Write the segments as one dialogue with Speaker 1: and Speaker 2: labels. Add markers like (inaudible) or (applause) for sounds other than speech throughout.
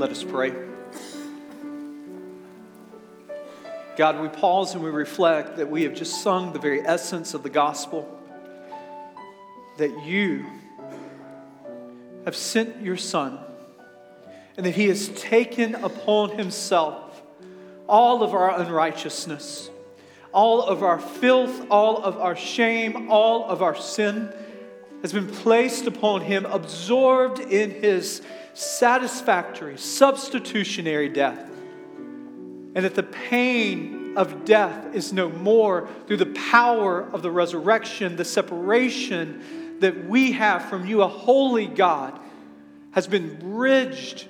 Speaker 1: Let us pray. God, we pause and we reflect that we have just sung the very essence of the gospel, that you have sent your Son, and that he has taken upon himself all of our unrighteousness, all of our filth, all of our shame, all of our sin has been placed upon him, absorbed in his satisfactory, substitutionary death. And that the pain of death is no more through the power of the resurrection, the separation that we have from you, a holy God, has been bridged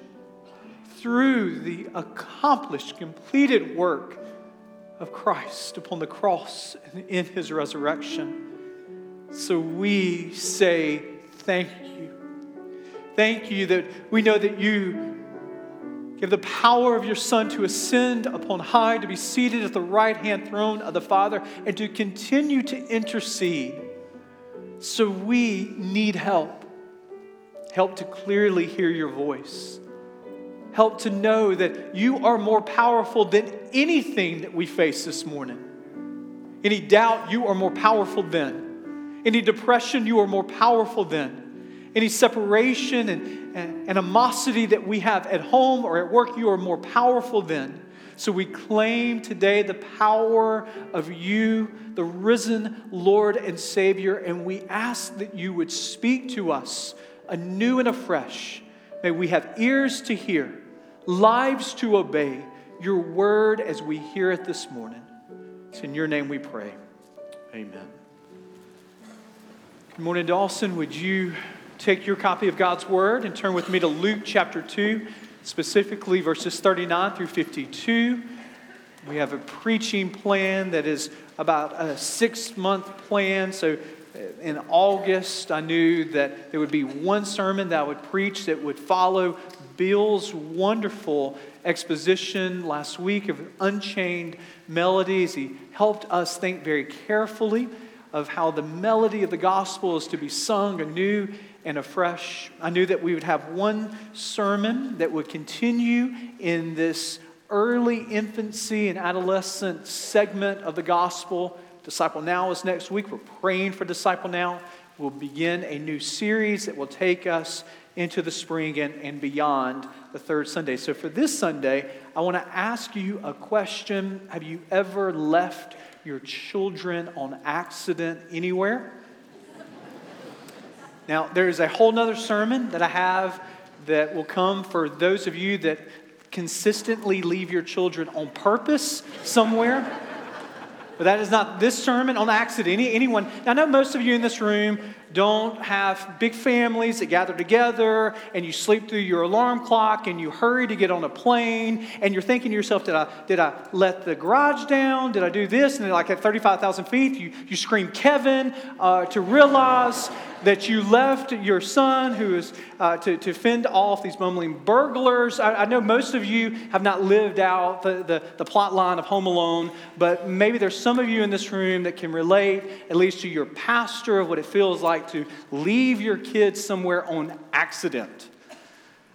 Speaker 1: through the accomplished, completed work of Christ upon the cross and in his resurrection. So we say thank you. Thank you that we know that you give the power of your Son to ascend upon high, to be seated at the right hand throne of the Father, and to continue to intercede. So we need help. Help to clearly hear your voice. Help to know that you are more powerful than anything that we face this morning. Any doubt, you are more powerful than. Any depression, you are more powerful than. Any separation and, and animosity that we have at home or at work, you are more powerful than. So we claim today the power of you, the risen Lord and Savior, and we ask that you would speak to us anew and afresh. May we have ears to hear, lives to obey your word as we hear it this morning. It's in your name we pray. Amen. Good morning, Dawson. Would you take your copy of God's Word and turn with me to Luke chapter 2, specifically verses 39 through 52? We have a preaching plan that is about a six month plan. So uh, in August, I knew that there would be one sermon that I would preach that would follow Bill's wonderful exposition last week of Unchained Melodies. He helped us think very carefully of how the melody of the gospel is to be sung anew and afresh. I knew that we would have one sermon that would continue in this early infancy and adolescent segment of the gospel. Disciple Now is next week. We're praying for Disciple Now. We'll begin a new series that will take us into the spring and, and beyond the third Sunday. So, for this Sunday, I want to ask you a question Have you ever left your children on accident anywhere. Now, there's a whole nother sermon that I have that will come for those of you that consistently leave your children on purpose somewhere. But that is not this sermon on accident. Any, anyone, I know most of you in this room don't have big families that gather together and you sleep through your alarm clock and you hurry to get on a plane and you're thinking to yourself, did I, did I let the garage down? Did I do this? And like at 35,000 feet, you, you scream Kevin uh, to realize that you left your son who is uh, to, to fend off these mumbling burglars. I, I, know most of you have not lived out the, the, the plot line of Home Alone, but maybe there's some of you in this room that can relate, at least to your pastor, of what it feels like to leave your kids somewhere on accident.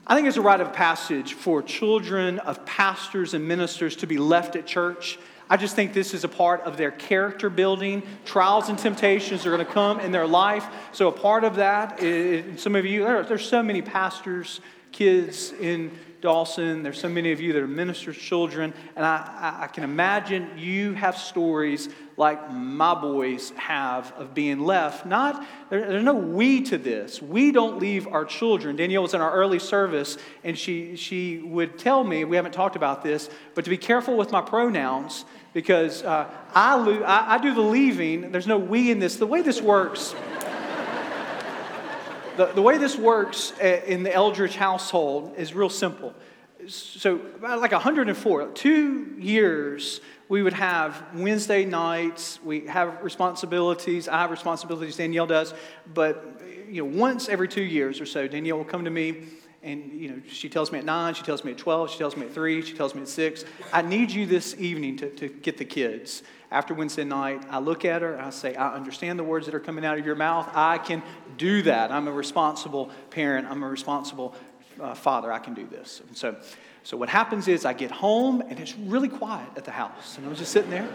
Speaker 1: I think it's a rite of passage for children of pastors and ministers to be left at church I just think this is a part of their character building. Trials and temptations are going to come in their life. So, a part of that, is, some of you, there, there's so many pastors, kids in Dawson. There's so many of you that are ministers' children. And I, I can imagine you have stories like my boys have of being left. Not, there, there's no we to this. We don't leave our children. Danielle was in our early service, and she, she would tell me, we haven't talked about this, but to be careful with my pronouns because uh, I, lo- I, I do the leaving. There's no we in this. The way this works, (laughs) the, the way this works uh, in the Eldridge household is real simple. So, about like 104, two years, we would have Wednesday nights. We have responsibilities. I have responsibilities, Danielle does. But, you know, once every two years or so, Danielle will come to me and you know she tells me at 9 she tells me at 12 she tells me at 3 she tells me at 6 i need you this evening to, to get the kids after Wednesday night, I look at her and I say, I understand the words that are coming out of your mouth. I can do that. I'm a responsible parent, I'm a responsible uh, Father, I can do this. And so, so what happens is I get home and it's really quiet at the house. And I was just sitting there.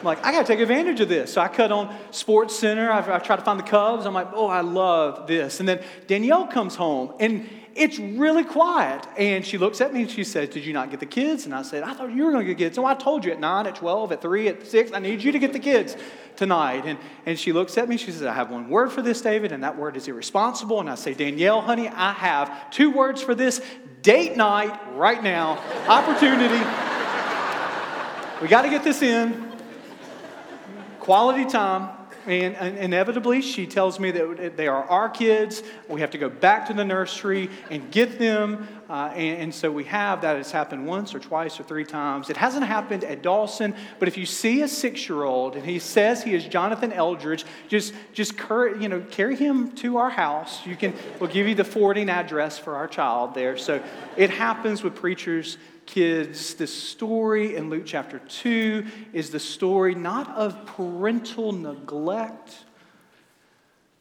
Speaker 1: I'm like, I got to take advantage of this. So I cut on SportsCenter. I've, I've tried to find the Cubs. I'm like, oh, I love this. And then Danielle comes home and it's really quiet. And she looks at me and she says, Did you not get the kids? And I said, I thought you were going to get kids. So I told you at 9, at 12, at 3, at 6, I need you to get the kids tonight. And, and she looks at me, she says, I have one word for this, David, and that word is irresponsible. And I say, Danielle, honey, I have two words for this date night right now, opportunity. we got to get this in. Quality time. And, inevitably, she tells me that they are our kids. We have to go back to the nursery and get them. Uh, and, and, so we have that. It's happened once or twice or three times. It hasn't happened at Dawson, but if you see a six year old and he says he is Jonathan Eldridge, just, just cur- you know, carry him to our house. You can, we'll give you the forwarding address for our child there. So it happens with preachers kids, this story in Luke chapter 2 is the story not of parental neglect,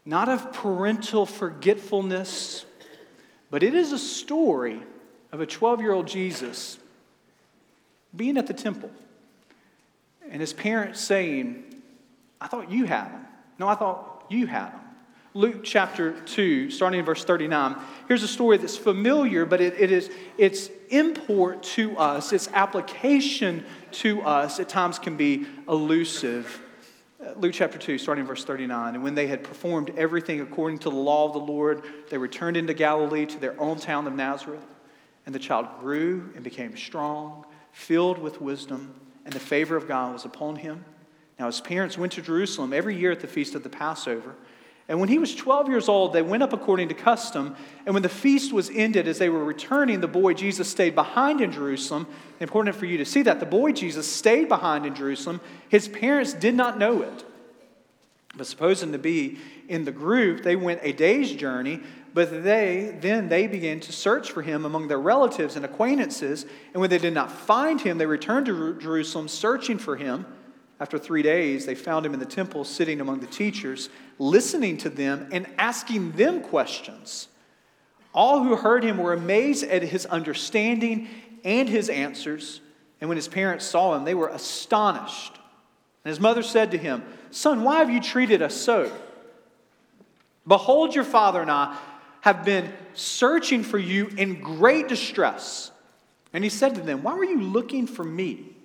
Speaker 1: not of parental forgetfulness, but it is a story of a 12 year old Jesus being at the temple and his parents saying, I thought you had him. No, I thought you had him. Luke chapter 2, starting in verse 39. Here's a story that's familiar, but it, it is its import to us, its application to us at times can be elusive. Uh, Luke chapter 2, starting in verse 39. And when they had performed everything according to the law of the Lord, they returned into Galilee to their own town of Nazareth. And the child grew and became strong, filled with wisdom, and the favor of God was upon him. Now his parents went to Jerusalem every year at the feast of the Passover. And when he was 12 years old, they went up according to custom. And when the feast was ended, as they were returning, the boy Jesus stayed behind in Jerusalem. Important for you to see that. The boy Jesus stayed behind in Jerusalem. His parents did not know it. But supposing to be in the group, they went a day's journey. But they then they began to search for him among their relatives and acquaintances. And when they did not find him, they returned to Jerusalem searching for him. After three days, they found him in the temple sitting among the teachers, listening to them and asking them questions. All who heard him were amazed at his understanding and his answers. And when his parents saw him, they were astonished. And his mother said to him, Son, why have you treated us so? Behold, your father and I have been searching for you in great distress. And he said to them, Why were you looking for me?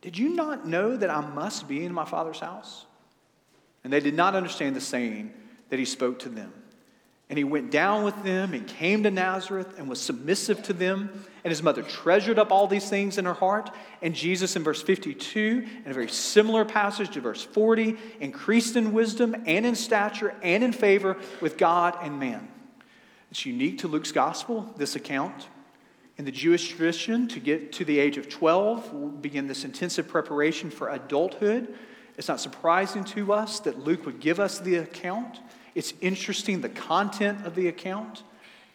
Speaker 1: Did you not know that I must be in my Father's house? And they did not understand the saying that he spoke to them. And he went down with them and came to Nazareth and was submissive to them. And his mother treasured up all these things in her heart. And Jesus, in verse 52, in a very similar passage to verse 40, increased in wisdom and in stature and in favor with God and man. It's unique to Luke's gospel, this account. In the Jewish tradition, to get to the age of 12, begin this intensive preparation for adulthood. It's not surprising to us that Luke would give us the account. It's interesting the content of the account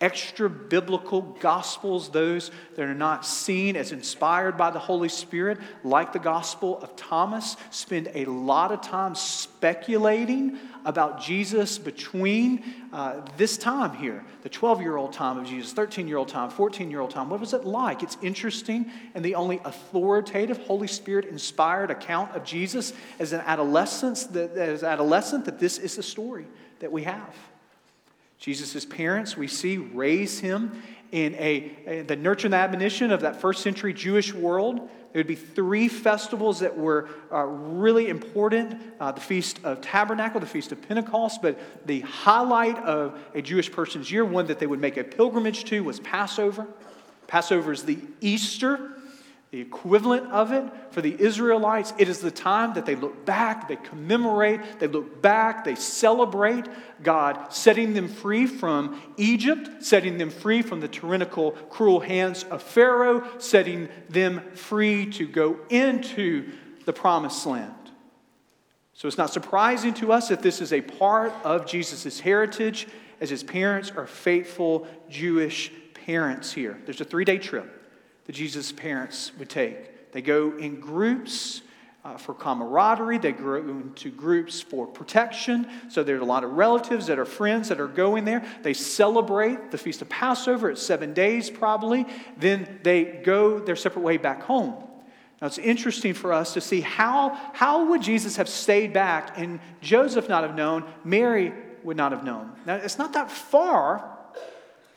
Speaker 1: extra biblical gospels, those that are not seen as inspired by the Holy Spirit, like the Gospel of Thomas, spend a lot of time speculating about Jesus between uh, this time here the 12 year old time of Jesus, 13 year old time, 14 year old time. What was it like? It's interesting, and the only authoritative Holy Spirit inspired account of Jesus as an adolescent that, adolescent that this is the story that we have. Jesus' parents, we see, raise him in a, a, the nurture and admonition of that first century Jewish world. There would be three festivals that were uh, really important uh, the Feast of Tabernacle, the Feast of Pentecost, but the highlight of a Jewish person's year, one that they would make a pilgrimage to, was Passover. Passover is the Easter the equivalent of it for the Israelites, it is the time that they look back, they commemorate, they look back, they celebrate God setting them free from Egypt, setting them free from the tyrannical, cruel hands of Pharaoh, setting them free to go into the promised land. So it's not surprising to us that this is a part of Jesus' heritage, as his parents are faithful Jewish parents here. There's a three day trip that Jesus' parents would take. They go in groups. uh, for camaraderie. They grow into groups for protection. So there are a lot of relatives that are friends that are going there. They celebrate the Feast of Passover. It's seven days probably. Then they go their separate way back home. Now it's interesting for us to see how, how would Jesus have stayed back and Joseph not have known, Mary would not have known. Now it's not that far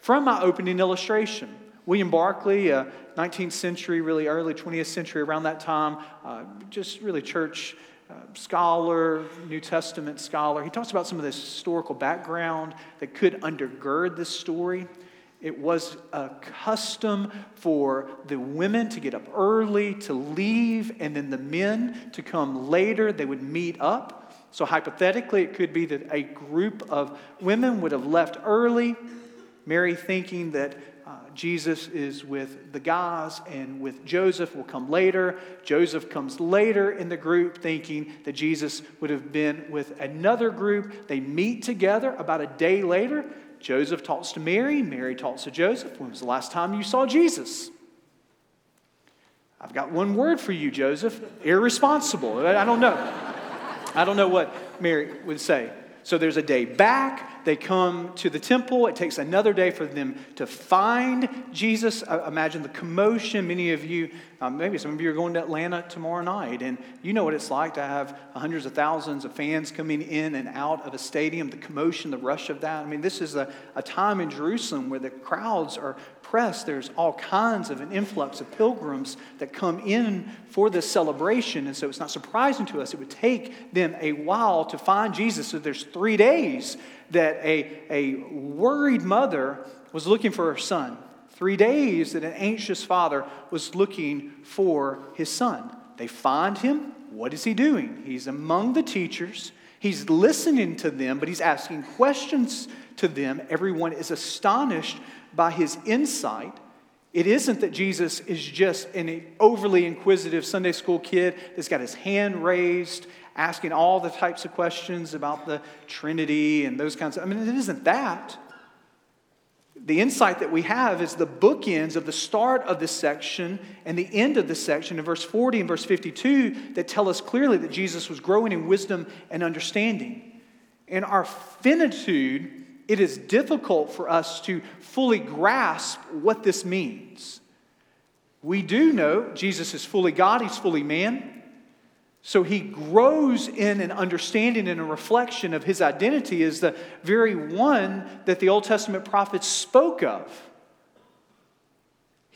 Speaker 1: from my opening illustration. William Barclay, uh, 19th century, really early 20th century, around that time, uh, just really church uh, scholar, New Testament scholar. He talks about some of this historical background that could undergird this story. It was a custom for the women to get up early, to leave, and then the men to come later. They would meet up. So, hypothetically, it could be that a group of women would have left early, Mary thinking that Jesus is with the guys, and with Joseph will come later. Joseph comes later in the group, thinking that Jesus would have been with another group. They meet together about a day later. Joseph talks to Mary. Mary talks to Joseph. When was the last time you saw Jesus? I've got one word for you, Joseph irresponsible. I don't know. I don't know what Mary would say. So there's a day back. They come to the temple. It takes another day for them to find Jesus. imagine the commotion. Many of you, um, maybe some of you are going to Atlanta tomorrow night, and you know what it's like to have hundreds of thousands of fans coming in and out of a stadium, the commotion, the rush of that. I mean, this is a, a time in Jerusalem where the crowds are press, there's all kinds of an influx of pilgrims that come in for this celebration. And so it's not surprising to us it would take them a while to find Jesus. So there's three days that a, a worried mother was looking for her son. Three days that an anxious father was looking for his son. They find him. What is he doing? He's among the teachers. He's listening to them, but he's asking questions to them. Everyone is astonished by his insight. It isn't that Jesus is just an overly inquisitive Sunday school kid that's got his hand raised, asking all the types of questions about the Trinity and those kinds of. I mean, it isn't that. The insight that we have is the bookends of the start of this section and the end of this section in verse 40 and verse 52 that tell us clearly that Jesus was growing in wisdom and understanding. And our finitude, it is difficult for us to fully grasp what this means. We do know Jesus is fully God, he's fully man. So he grows in an understanding and a reflection of his identity as the very one that the Old Testament prophets spoke of.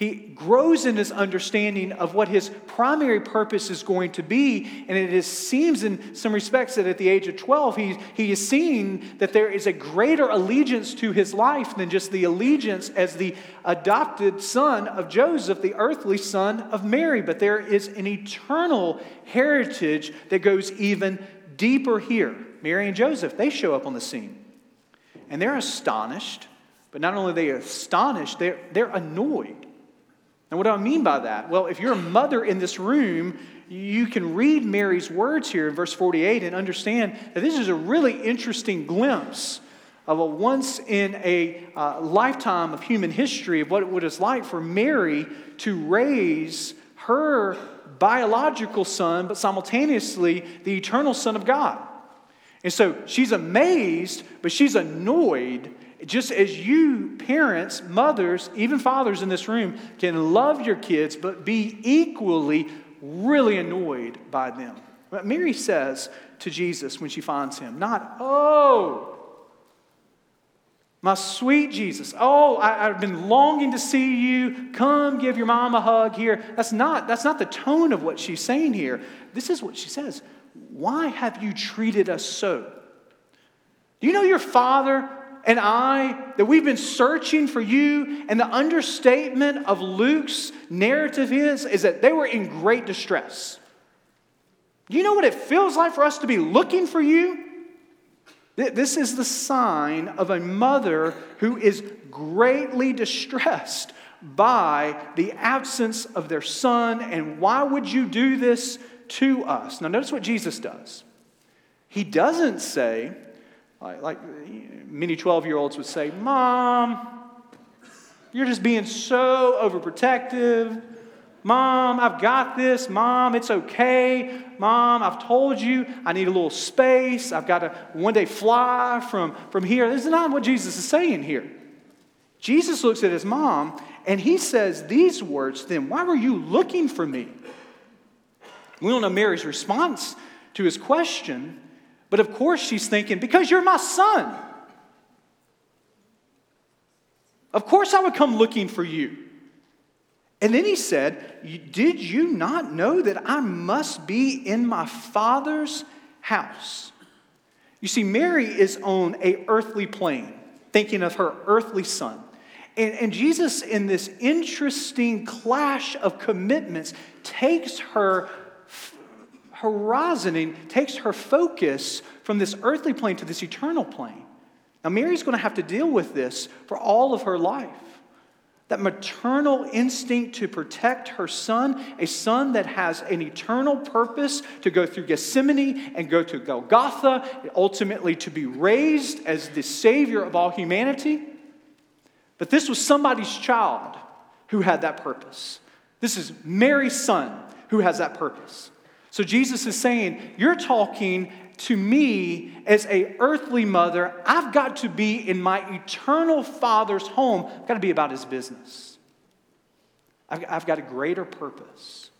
Speaker 1: He grows in his understanding of what his primary purpose is going to be. And it is, seems in some respects that at the age of 12, he, he is seeing that there is a greater allegiance to his life than just the allegiance as the adopted son of Joseph, the earthly son of Mary. But there is an eternal heritage that goes even deeper here. Mary and Joseph, they show up on the scene. And they're astonished. But not only are they astonished, they're, they're annoyed. And what do I mean by that? Well, if you're a mother in this room, you can read Mary's words here in verse 48 and understand that this is a really interesting glimpse of a once in a uh, lifetime of human history of what it was like for Mary to raise her biological son, but simultaneously the eternal Son of God. And so she's amazed, but she's annoyed just as you, parents, mothers, even fathers in this room, can love your kids, but be equally really annoyed by them. But Mary says to Jesus when she finds him, not, oh, my sweet Jesus, oh, I, have been longing to see you. Come give your mom a hug here. That's not, that's not the tone of what she's saying here. This is what she says Why have you treated us so? Do you know your father and I that we've been searching for you, and the understatement of Luke's narrative is, is that they were in great distress. You know what it feels like for us to be looking for you? This is the sign of a mother who is greatly distressed by the absence of their son. And why would you do this to us? Now, notice what Jesus does. He doesn't say, like, like many 12 year olds would say, Mom, you're just being so overprotective.
Speaker 2: Mom, I've got this. Mom, it's okay. Mom, I've told you I need a little space. I've got to one day fly from, from here. This is not what Jesus is saying here. Jesus looks at his mom and he says these words Then why were you looking for me? We don't know Mary's response to his question, but of course she's thinking, Because you're my son. Of course I would come looking for you. And then he said, Did you not know that I must be in my father's house? You see, Mary is on a earthly plane, thinking of her earthly son. And, and Jesus, in this interesting clash of commitments, takes her horizoning, takes her focus from this earthly plane to this eternal plane. Now, Mary's going to have to deal with this for all of her life. That maternal instinct to protect her son, a son that has an eternal purpose to go through Gethsemane and go to Golgotha, ultimately to be raised as the Savior of all humanity. But this was somebody's child who had that purpose. This is Mary's son who has that purpose. So Jesus is saying, You're talking to me as a earthly mother, I've got to be in my eternal father's home. I've got to be about his business. I've, I've got a greater purpose.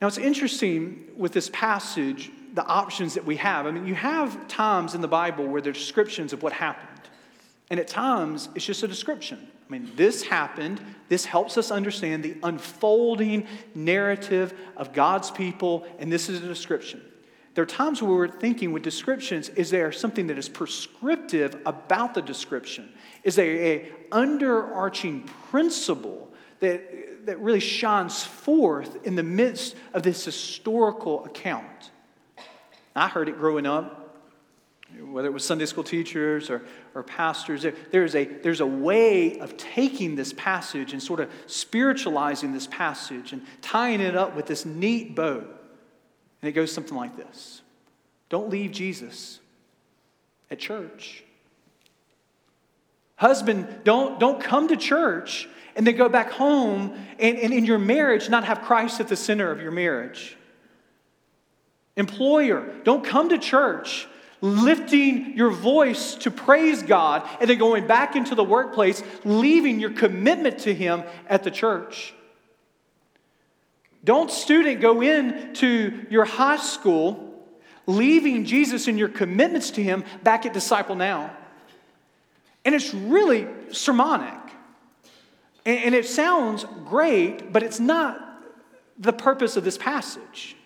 Speaker 2: Now, it's interesting with this passage, the options that we have. I mean, you have times in the Bible where there's descriptions of what happened. And at times, it's just a description. I mean, this happened. This helps us understand the unfolding narrative of God's people, and this is a description. There are times where we're thinking with descriptions, is there something that is prescriptive about the description? Is there a underarching principle that, that really shines forth in the midst of this historical account? I heard it growing up, whether it was Sunday school teachers or, or pastors, there, there's, a, there's a way of taking this passage and sort of spiritualizing this passage and tying it up with this neat bow. And it goes something like this Don't leave Jesus at church. Husband, don't, don't come to church and then go back home and, and in your marriage not have Christ at the center of your marriage. Employer, don't come to church lifting your voice to praise God and then going back into the workplace, leaving your commitment to Him at the church. Don't, student, go into your high school leaving Jesus and your commitments to Him back at Disciple Now. And it's really sermonic. And it sounds great, but it's not the purpose of this passage.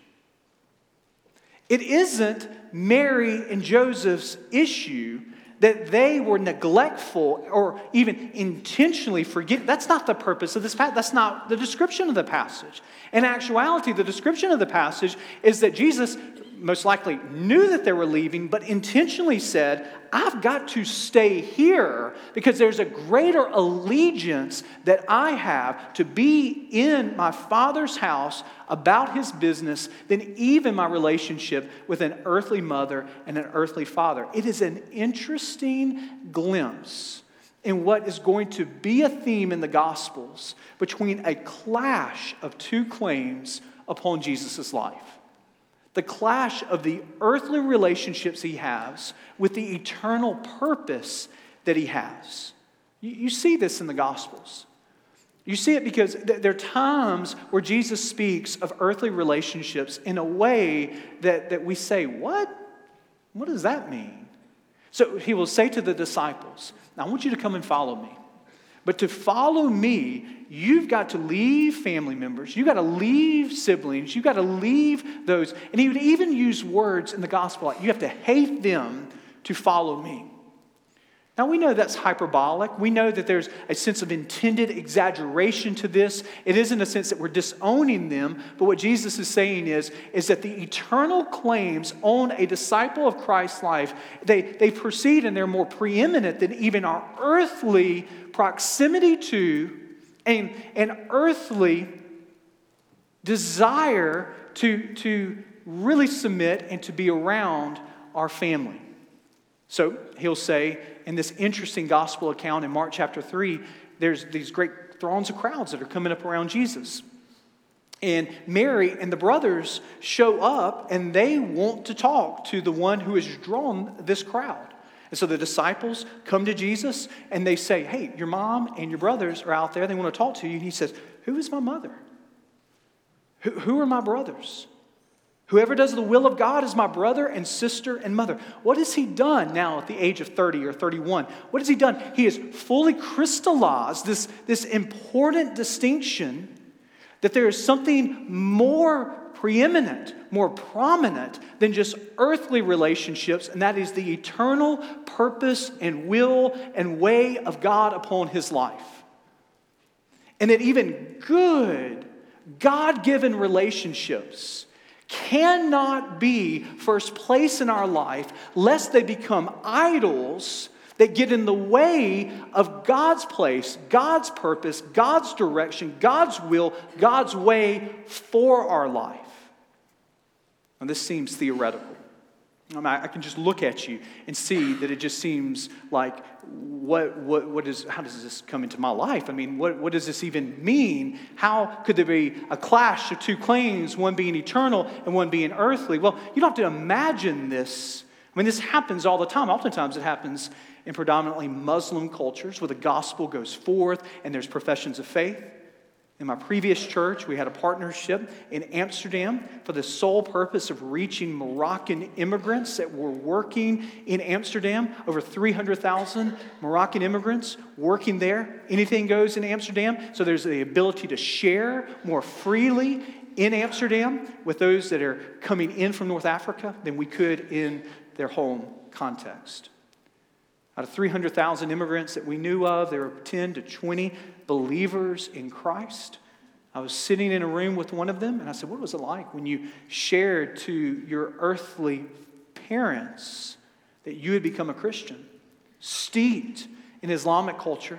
Speaker 2: It isn't Mary and Joseph's issue that they were neglectful or even intentionally forget. That's not the purpose of this passage. That's not the description of the passage. In actuality, the description of the passage is that Jesus most likely knew that they were leaving, but intentionally said, I've got to stay here because there's a greater allegiance that I have to be in my Father's house about his business than even my relationship with an earthly mother and an earthly father. It is an interesting glimpse in what is going to be a theme in the Gospels between a clash of two claims upon Jesus' life the clash of the earthly relationships he has with the eternal purpose that he has. You, you see this in the Gospels. You see it because there are times where Jesus speaks of earthly relationships in a way that, that we say, What? What does that mean? So he will say to the disciples, I want you to come and follow me. But to follow me, you've got to leave family members. You've got to leave siblings. You've got to leave those. And he would even use words in the gospel like, you have to hate them to follow me. Now, we know that's hyperbolic. We know that there's a sense of intended exaggeration to this. It isn't a sense that we're disowning them, but what Jesus is saying is, is that the eternal claims on a disciple of Christ's life, they, they proceed and they're more preeminent than even our earthly proximity to and an earthly desire to, to really submit and to be around our family. So he'll say in this interesting gospel account in Mark chapter 3, there's these great throngs of crowds that are coming up around Jesus. And Mary and the brothers show up and they want to talk to the one who has drawn this crowd. And so the disciples come to Jesus and they say, Hey, your mom and your brothers are out there. They want to talk to you. And he says, Who is my mother? Who, who are my brothers? Whoever does the will of God is my brother and sister and mother. What has he done now at the age of 30 or 31? What has he done? He has fully crystallized this, this important distinction that there is something more preeminent, more prominent than just earthly relationships, and that is the eternal purpose and will and way of God upon his life. And that even good, God given relationships cannot be first place in our life lest they become idols that get in the way of God's place, God's purpose, God's direction, God's will, God's way for our life. And this seems theoretical. I, can just look at you and see that it just seems like, what, what, what is, how does this come into my life? I mean, what, what does this even mean? How could there be a clash of two claims, one being eternal and one being earthly? Well, you don't have to imagine this. I mean, this happens all the time. Oftentimes, it happens in predominantly Muslim cultures where the gospel goes forth and there's professions of faith. In my previous church, we had a partnership in Amsterdam for the sole purpose of reaching Moroccan immigrants that were working in Amsterdam. Over 300,000 Moroccan immigrants working there. Anything goes in Amsterdam. So there's the ability to share more freely in Amsterdam with those that are coming in from North Africa than we could in their home context. Out of 300,000 immigrants that we knew of, there were 10 to 20 believers in Christ. I was sitting in a room with one of them, and I said, What was it like when you shared to your earthly parents that you had become a Christian, steeped in Islamic culture,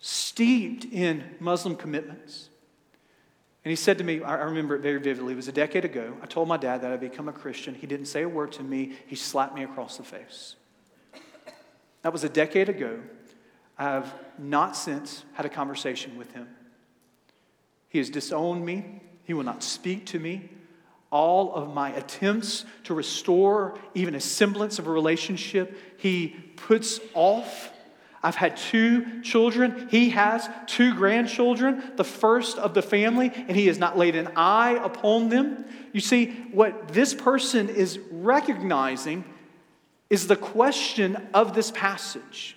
Speaker 2: steeped in Muslim commitments? And he said to me, I remember it very vividly, it was a decade ago. I told my dad that I'd become a Christian. He didn't say a word to me, he slapped me across the face. That was a decade ago. I have not since had a conversation with him. He has disowned me. He will not speak to me. All of my attempts to restore even a semblance of a relationship, he puts off. I've had two children. He has two grandchildren, the first of the family, and he has not laid an eye upon them. You see, what this person is recognizing is the question of this passage.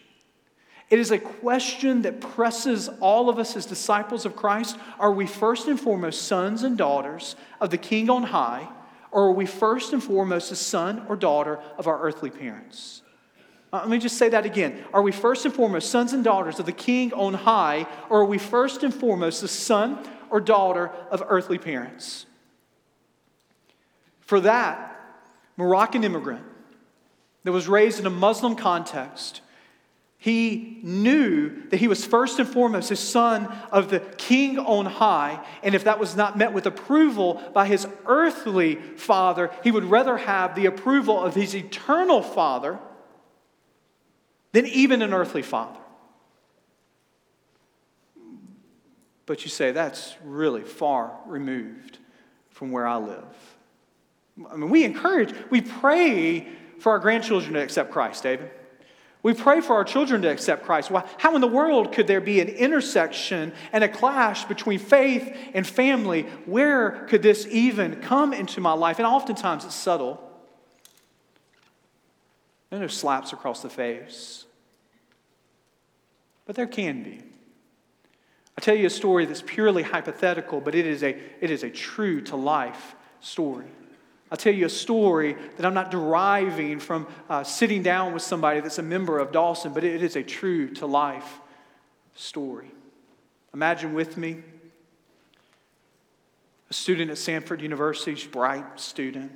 Speaker 2: It is a question that presses all of us as disciples of Christ. Are we first and foremost sons and daughters of the King on high, or are we first and foremost a son or daughter of our earthly parents? Uh, let me just say that again. Are we first and foremost sons and daughters of the King on high, or are we first and foremost the son or daughter of earthly parents? For that, Moroccan immigrant that was raised in a Muslim context, he knew that he was first and foremost a son of the king on high. And if that was not met with approval by his earthly father, he would rather have the approval of his eternal father than even an earthly father. But you say that's really far removed from where I live. I mean, we encourage, we pray for our grandchildren to accept Christ, David. We pray for our children to accept Christ. Why, how in the world could there be an intersection and a clash between faith and family? Where could this even come into my life? And oftentimes it's subtle. There are no slaps across the face. But there can be. i tell you a story that's purely hypothetical, but it is a, it is a true to life story. I'll tell you a story that I'm not deriving from uh, sitting down with somebody that's a member of Dawson, but it is a true to life story. Imagine with me a student at Samford University, she's a bright student.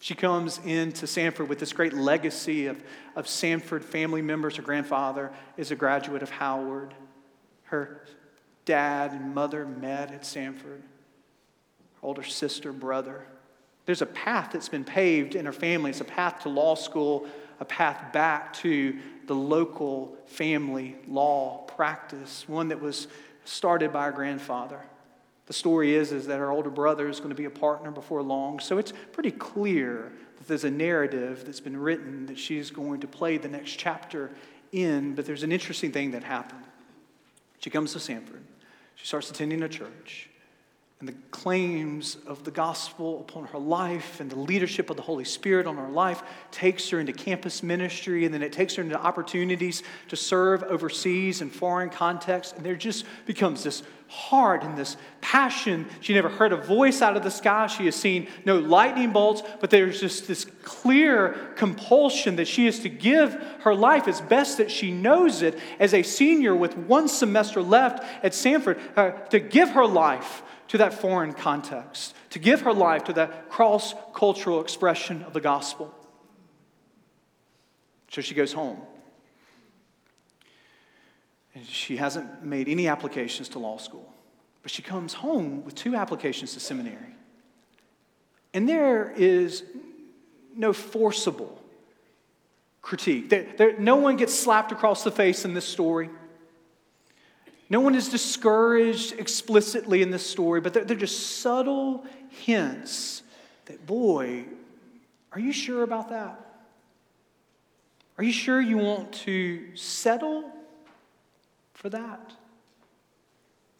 Speaker 2: She comes into Samford with this great legacy of, of Samford family members. Her grandfather is a graduate of Howard. Her dad and mother met at Samford. Her older sister, brother. There's a path that's been paved in her family. It's a path to law school, a path back to the local family law practice, one that was started by her grandfather. The story is, is that her older brother is going to be a partner before long. So it's pretty clear that there's a narrative that's been written that she's going to play the next chapter in. But there's an interesting thing that happened. She comes to Samford. She starts attending a church and the claims of the gospel upon her life and the leadership of the Holy Spirit on her life takes her into campus ministry and then it takes her into opportunities to serve overseas in foreign contexts. And there just becomes this heart and this passion. She never heard a voice out of the sky. She has seen no lightning bolts, but there's just this clear compulsion that she is to give her life as best that she knows it as a senior with one semester left at Samford, uh, to give her life to that foreign context, to give her life to that cross cultural expression of the gospel. So she goes home. And she hasn't made any applications to law school, but she comes home with two applications to seminary. And there is no forcible critique. There, there, no one gets slapped across the face in this story. No one is discouraged explicitly in this story, but they're, they're just subtle hints that, boy, are you sure about that? Are you sure you want to settle for that?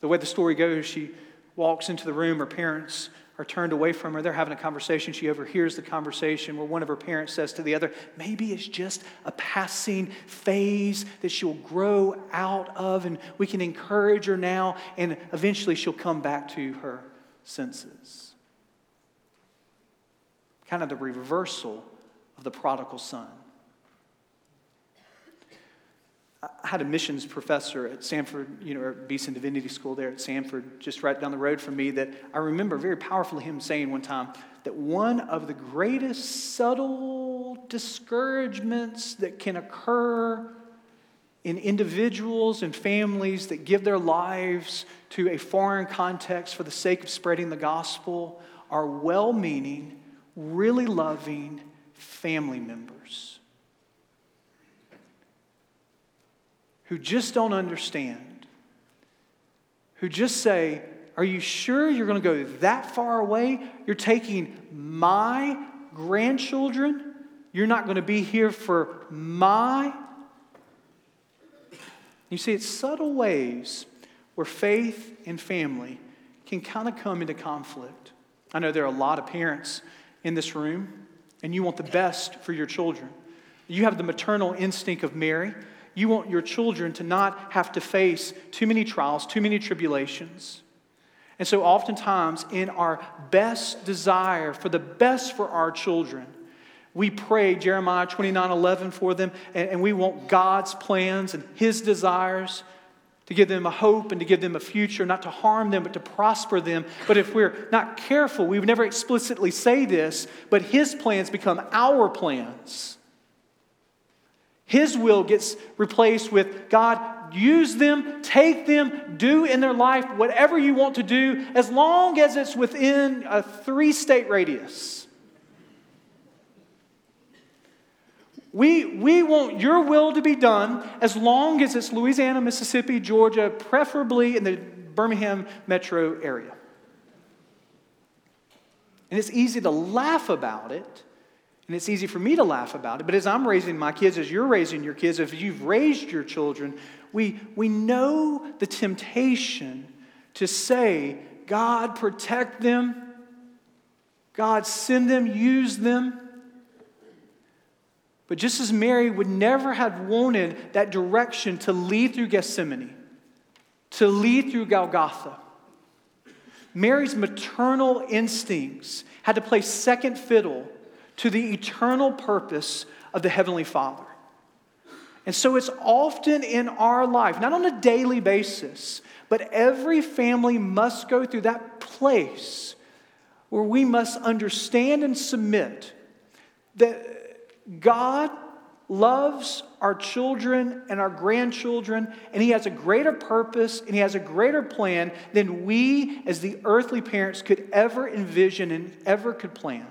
Speaker 2: The way the story goes, she walks into the room, her parents are turned away from her. They're having a conversation. She overhears the conversation where one of her parents says to the other, Maybe it's just a passing phase that she'll grow out of, and we can encourage her now, and eventually she'll come back to her senses. Kind of the reversal of the prodigal son. I had a missions professor at Samford, you know, or Beeson Divinity School there at Samford, just right down the road from me, that I remember very powerfully him saying one time that one of the greatest subtle discouragements that can occur in individuals and families that give their lives to a foreign context for the sake of spreading the gospel are well meaning, really loving family members who just don't understand, who just say, Are you sure you're going to go that far away? You're taking my grandchildren? You're not going to be here for my. You see, it's subtle ways where faith and family can kind of come into conflict. I know there are a lot of parents in this room, and you want the best for your children. You have the maternal instinct of Mary. You want your children to not have to face too many trials, too many tribulations. And so, oftentimes, in our best desire for the best for our children, we pray Jeremiah 29 11 for them, and, we want God's plans and His desires to give them a hope and to give them a future, not to harm them, but to prosper them. But if we're not careful, we would never explicitly say this, but His plans become our plans. His will gets replaced with God, use them, take them, do in their life whatever you want to do, as long as it's within a three state radius. We, we want your will to be done as long as it's Louisiana, Mississippi, Georgia, preferably in the Birmingham metro area. And it's easy to laugh about it and it's easy for me to laugh about it, but as I'm raising my kids, as you're raising your kids, if you've raised your children, we, we know the temptation to say, God, protect them, God, send them, use them. But just as Mary would never have wanted that direction to lead through Gethsemane, to lead through Golgotha, Mary's maternal instincts had to play second fiddle to the eternal purpose of the Heavenly Father. And so it's often in our life, not on a daily basis, but every family must go through that place where we must understand and submit that God loves our children and our grandchildren, and He has a greater purpose and He has a greater plan than we, as the earthly parents, could ever envision and ever could plan.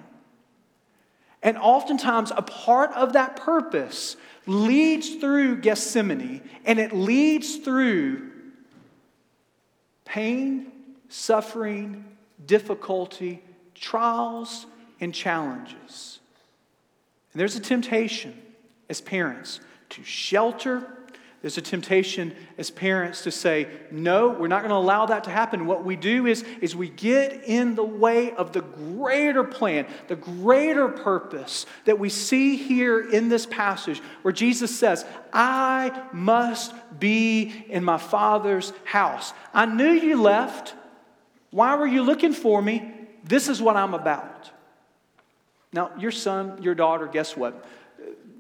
Speaker 2: And oftentimes, a part of that purpose leads through Gethsemane and it leads through pain, suffering, difficulty, trials, and challenges. And there's a temptation as parents to shelter there's a temptation as parents to say, no, we're not going to allow that to happen. What we do is, is we get in the way of the greater plan, the greater purpose that we see here in this passage where Jesus says, I must be in my Father's house. I knew you left. Why were you looking for me? This is what I'm about. Now, your son, your daughter, guess what?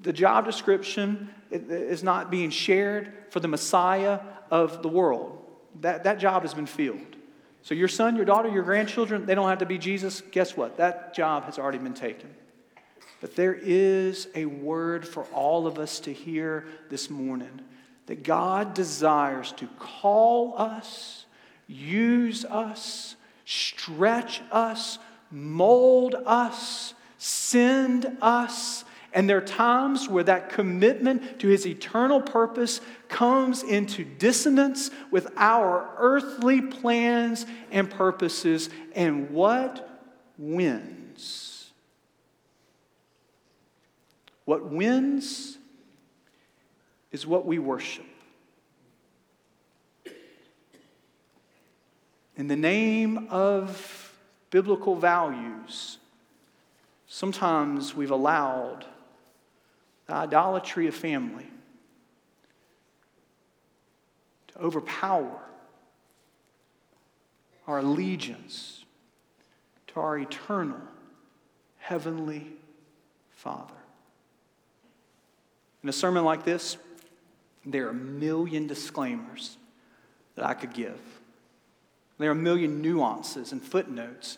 Speaker 2: The job description is not being shared for the Messiah of the world. That, that job has been filled. So, your son, your daughter, your grandchildren, they don't have to be Jesus. Guess what? That job has already been taken. But there is a word for all of us to hear this morning that God desires to call us, use us, stretch us, mold us, send us, and there are times where that commitment to his eternal purpose comes into dissonance with our earthly plans and purposes. And what wins? What wins is what we worship. In the name of biblical values, sometimes we've allowed the idolatry of family, to overpower our allegiance to our eternal heavenly Father. In a sermon like this, there are a million disclaimers that I could give. There are a million nuances and footnotes.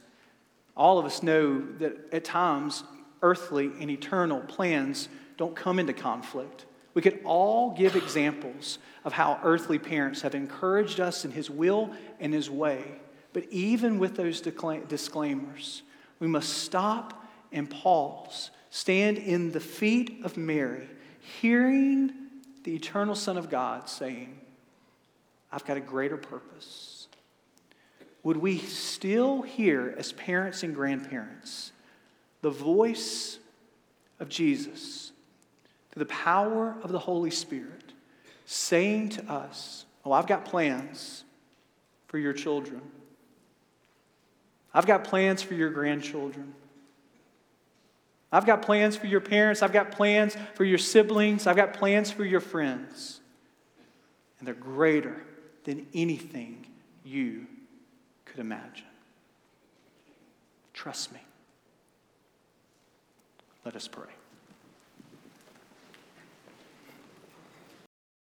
Speaker 2: All of us know that at times, earthly and eternal plans don't come into conflict. We could all give examples of how earthly parents have encouraged us in His will and His way. But even with those disclaimers, we must stop and pause, stand in the feet of Mary, hearing the eternal Son of God saying, I've got a greater purpose. Would we still hear, as parents and grandparents, the voice of Jesus? The power of the Holy Spirit saying to us, Oh, I've got plans for your children. I've got plans for your grandchildren. I've got plans for your parents. I've got plans for your siblings. I've got plans for your friends. And they're greater than anything you could imagine. Trust me. Let us pray.